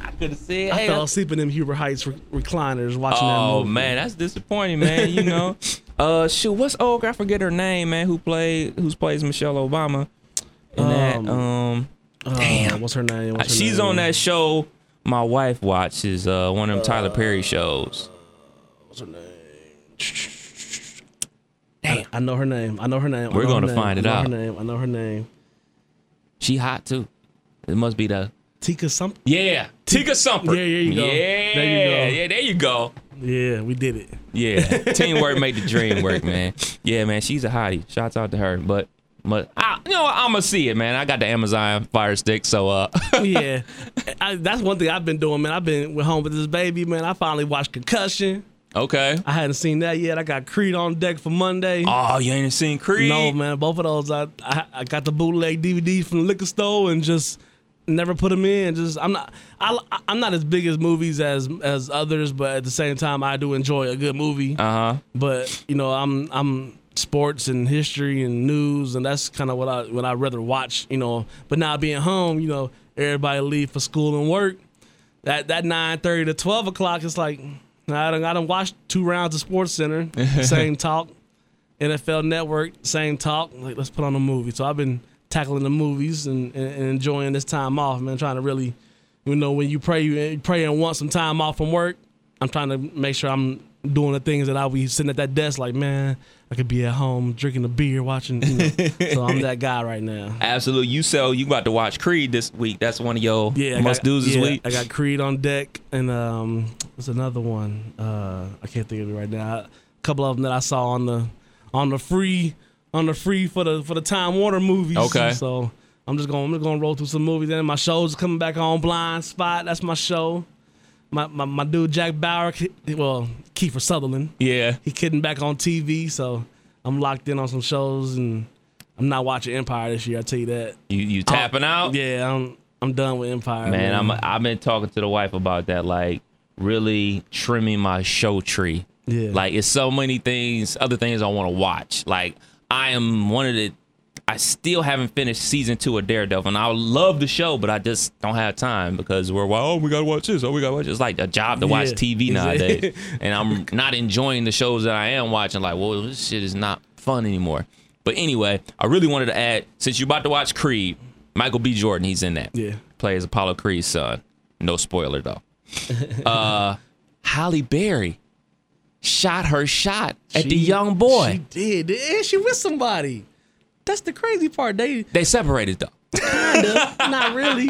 I Could have said, I hey, fell asleep in them Huber Heights re- recliners watching that Oh movie. man, that's disappointing, man. You know, uh, shoot, what's old? I forget her name, man. Who played? Who's plays Michelle Obama? In that, Um, um, Uh, what's her name? What's her she's name? on that show. My wife watches uh, one of them Tyler Perry shows. What's her name? I, I know her name. I know her name. We're gonna find I it know out. Her name. I know her name. She hot too. It must be the Tika Sumpter. yeah Tika Sumpter. Yeah, there you go. Yeah, There you go. yeah, there you go. Yeah, we did it. Yeah, teamwork made the dream work, man. Yeah, man, she's a hottie. Shouts out to her. But, but I, you know, what? I'm gonna see it, man. I got the Amazon Fire Stick, so uh, yeah, I, that's one thing I've been doing, man. I've been with home with this baby, man. I finally watched Concussion. okay. I hadn't seen that yet. I got Creed on deck for Monday. Oh, you ain't seen Creed? No, man. Both of those, I, I I got the bootleg DVD from the liquor store and just never put them in. Just I'm not I I'm not as big as movies as as others, but at the same time, I do enjoy a good movie. Uh huh. But you know, I'm I'm sports and history and news, and that's kind of what I what I rather watch. You know, but now being home, you know, everybody leave for school and work. That that nine thirty to twelve o'clock, it's like I don't I don't watch two rounds of SportsCenter, same talk. NFL Network, same talk. Like let's put on a movie. So I've been tackling the movies and, and, and enjoying this time off, man. Trying to really, you know, when you pray, you pray and want some time off from work. I'm trying to make sure I'm doing the things that I'll be sitting at that desk, like man, I could be at home drinking a beer, watching. You know. so I'm that guy right now. Absolutely. You sell. You about to watch Creed this week? That's one of your Yeah, I must got, dos this yeah, week. I got Creed on deck, and um, there's another one. Uh, I can't think of it right now. A couple of them that I saw on the on the free on the free for the for the Time Warner movies. Okay. So I'm just going I'm just going to roll through some movies. Then my show's coming back on Blind Spot. That's my show. My my, my dude Jack Bauer, well Kiefer Sutherland, yeah. he kidding back on TV. So I'm locked in on some shows, and I'm not watching Empire this year. I tell you that. You you tapping out? Yeah, I'm I'm done with Empire. Man, I'm I've been talking to the wife about that, like really trimming my show tree. Yeah. Like it's so many things, other things I want to watch. Like I am one of the I still haven't finished season two of Daredevil, and I love the show, but I just don't have time because we're well, oh, we gotta watch this, oh, we gotta watch. This. It's like a job to watch Yeah, TV nowadays, and I'm not enjoying the shows that I am watching. Like, well, this shit is not fun anymore. But anyway, I really wanted to add since you're about to watch Creed, Michael B. Jordan, he's in that. Yeah. plays Apollo Creed's son. No spoiler though. uh, Halle Berry shot her shot at the young boy. She did. And she with somebody. That's the crazy part. They they separated though. kinda, not really,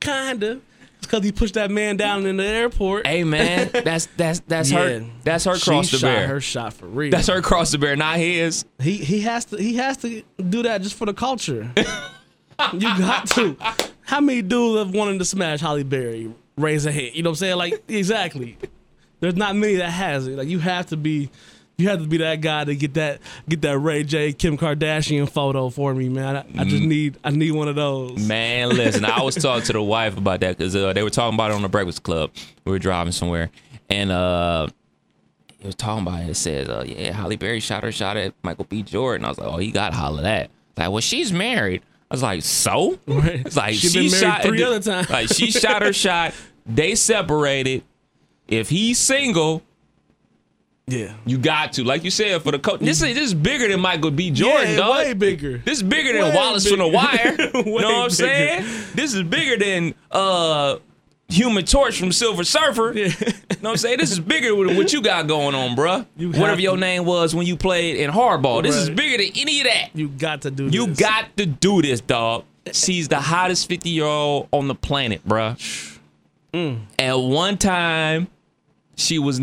kinda. because he pushed that man down in the airport. Hey man, that's that's that's Yeah. her. That's her She cross the shot bear. her shot for real. That's her cross the bear, not his. He he has to he has to do that just for the culture. you got to. How many dudes have wanted to smash Halle Berry? Raise a hand. You know what I'm saying? Like exactly. There's not many that has it. Like you have to be. You have to be that guy to get that get that Ray J Kim Kardashian photo for me, man. I, I just Mm. need I need one of those. Man, listen, I was talking to the wife about that because uh, they were talking about it on the Breakfast Club. We were driving somewhere, and uh, he was talking about it. It said, uh, "Yeah, Halle Berry shot her shot at Michael B. Jordan." I was like, "Oh, he got to holler that." Like, well, she's married. I was like, "So?" Right. It's like She married shot three other times. Like she shot her shot. They separated. If he's single, Yeah. you got to, like you said, for the coach. This is this is bigger than Michael B. Jordan, yeah, dog. way bigger. This is bigger than Way Wallace from the. Wire. you know what I'm bigger. saying? This is bigger than uh Human Torch from Silver Surfer. You know what I'm saying? This is bigger than what you got going on, bruh. You Whatever your name was when you played in hardball. This is bigger than any of that. You got to do You this. got to do this, dog. She's the hottest 50 year old on the planet, bruh. Mm. At one time, she was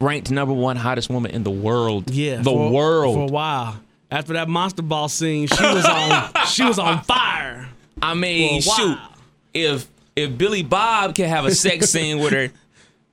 ranked number one hottest woman in the world. Yeah, the for, world. for a while. After that monster ball scene, she was on she was on fire. I mean, shoot, if if Billy Bob can have a sex scene with her,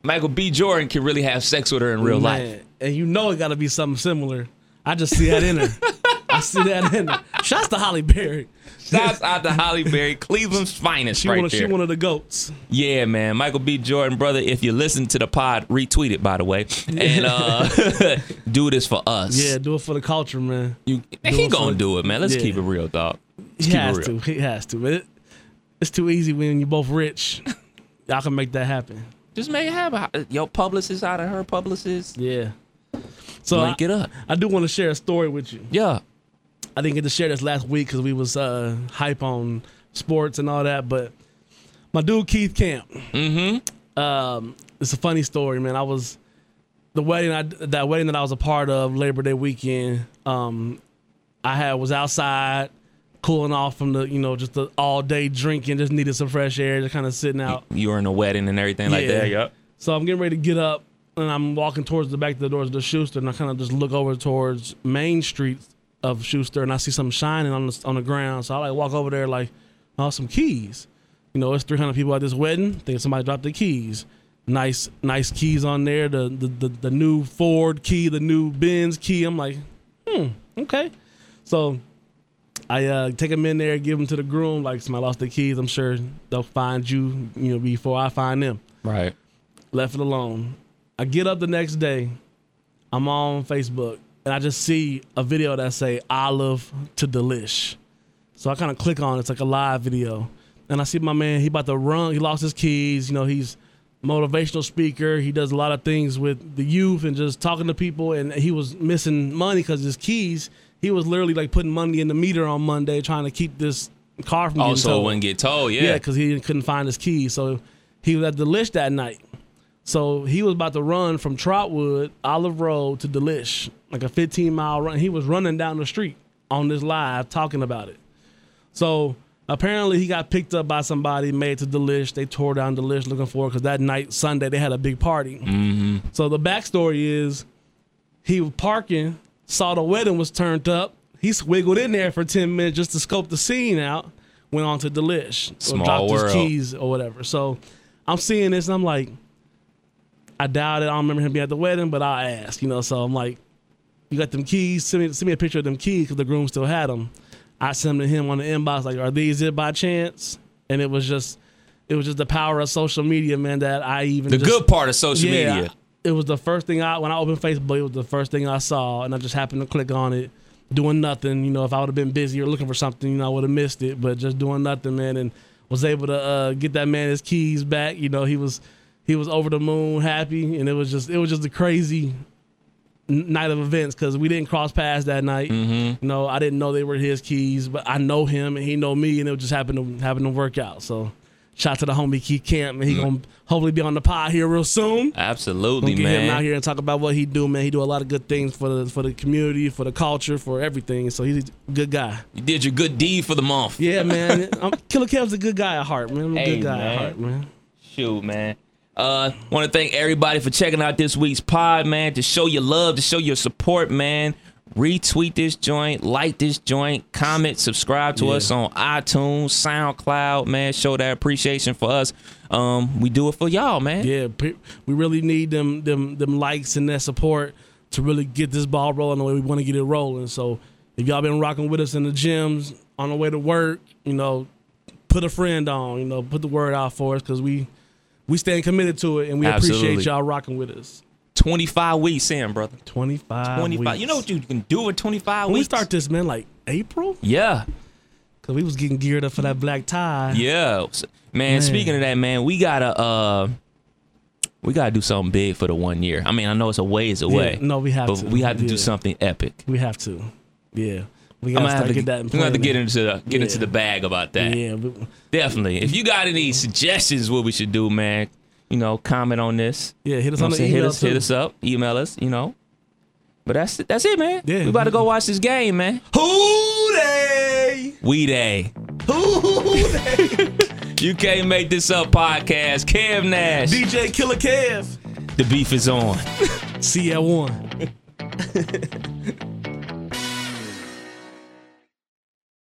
Michael B. Jordan can really have sex with her in real life. And you know it got to be something similar. I just see that in her. I see that in her. Shouts to Halle Berry. Shouts out to Halle Berry, Cleveland's finest, She right one of, there. she one of the goats. yeah, man, Michael B. Jordan, brother. If you listen to the pod, retweet it by the way, and uh, do this for us. Yeah, do it for the culture, man. you, he gonna do it, man. Let's Yeah. keep it real, dog. Let's He has to. He has to. But it, it's too easy when you're both rich. Y'all can make that happen. Just make it happen. Your publicist out of her publicist. Yeah. So I, Link it up. I do want to share a story with you. Yeah. I didn't get to share this last week because we was uh, hype on sports and all that. But my dude Keith Camp. Mm-hmm. Um, it's a funny story, man. I was the wedding I that wedding that I was a part of Labor Day weekend. Um, I had was outside cooling off from the you know just the all day drinking. Just needed some fresh air, just kind of sitting out. You were in a wedding and everything like Yeah. that. Yep. So I'm getting ready to get up, and I'm walking towards the back of the doors of the Schuster, and I kind of just look over towards Main Street of Schuster, and I see something shining on the on the ground. So I like walk over there, like, oh, some keys. You know, it's 300 people at this wedding. Think somebody dropped the keys. Nice, nice keys on there. The the the, the new Ford key, the new Benz key. I'm like, hmm, okay. So I uh, take them in there, give them to the groom. Like, somebody lost the keys. I'm sure they'll find you, you know, before I find them Right. left it alone. I get up the next day, I'm on Facebook, and I just see a video that say olive to delish. So I kind of click on it. It's like a live video. And I see my man, he about to run. He lost his keys. You know, he's motivational speaker. He does a lot of things with the youth and just talking to people. And he was missing money because his keys. He was literally like putting money in the meter on Monday, trying to keep this car from getting oh, Also, towed. wouldn't get told. Yeah, Yeah. because he couldn't find his keys. So he was at Delish that night. So he was about to run from Trotwood, Olive Road to Delish, like a 15 mile run. He was running down the street on this live talking about it. So apparently he got picked up by somebody, made to Delish. They tore down Delish looking for it because that night, Sunday, they had a big party. Mm-hmm. So the backstory is he was parking, saw the wedding was turned up. He swiggled in there for 10 minutes just to scope the scene out, went on to Delish. Small or dropped world. his keys or whatever. So I'm seeing this and I'm like, I doubt it. I don't remember him being at the wedding, but I asked, you know. So I'm like, you got them keys? Send me, send me a picture of them keys because the groom still had them. I sent them to him on the inbox, like, are these it by chance? And it was just, it was just the power of social media, man. That I even The just, good part of social yeah, media. It was the first thing I when I opened Facebook. It was the first thing I saw, and I just happened to click on it, doing nothing. You know, if I would have been busy or looking for something, you know, I would have missed it. But just doing nothing, man, and was able to uh, get that man his keys back. You know, he was he was over the moon, happy, and it was just it was just a crazy night of events because we didn't cross paths that night. Mm-hmm. You know, I didn't know they were his keys, but I know him and he know me, and it just happened to happen to work out. So. Shout to the homie Keith Camp, and he Mm. gonna hopefully be on the pod here real soon. Absolutely, We'll get him out here and talk about what he do, man. He do a lot of good things for the for the community, for the culture, for everything. So he's a good guy. You did your good deed for the month. Yeah, man. Killer Kev's a good guy at heart, man. I'm a Hey, good guy man. at heart, man. Shoot, man. Uh, want to thank everybody for checking out this week's pod, man. To show your love, to show your support, man. Retweet this joint, like this joint, comment, subscribe to Yeah. us on iTunes, SoundCloud, man. Show that appreciation for us. Um, we do it for y'all, man. Yeah, we really need them them them likes and that support to really get this ball rolling the way we want to get it rolling. So if y'all been rocking with us in the gyms on the way to work, you know, put a friend on, you know, put the word out for us because we we stand committed to it and we Absolutely. appreciate y'all rocking with us. 25 weeks in, brother. Twenty five. 25. You know what you can do with 25 When we start this, man, like April, Yeah. because we was getting geared up for that black tie. Yeah. Man, Man. speaking of that, man, we gotta uh we gotta do something big for the one year. I mean, I know it's a ways away. no, we have but to. we have to do something epic. we have to. Yeah, we I'm gotta gonna have to get that. In I'm gonna have to plan get into the get into the bag about that. Yeah, but, Definitely. If you got any suggestions what we should do, man, you know, comment on this. yeah. Hit us You know on the I'm hit email us hit us up, email us, you know. But that's it, that's it, man. Yeah. We about to go watch this game, man. Who Dey? We day. you can't make this up podcast. Kev Nash. DJ Killer Kev. The beef is on. See you at one.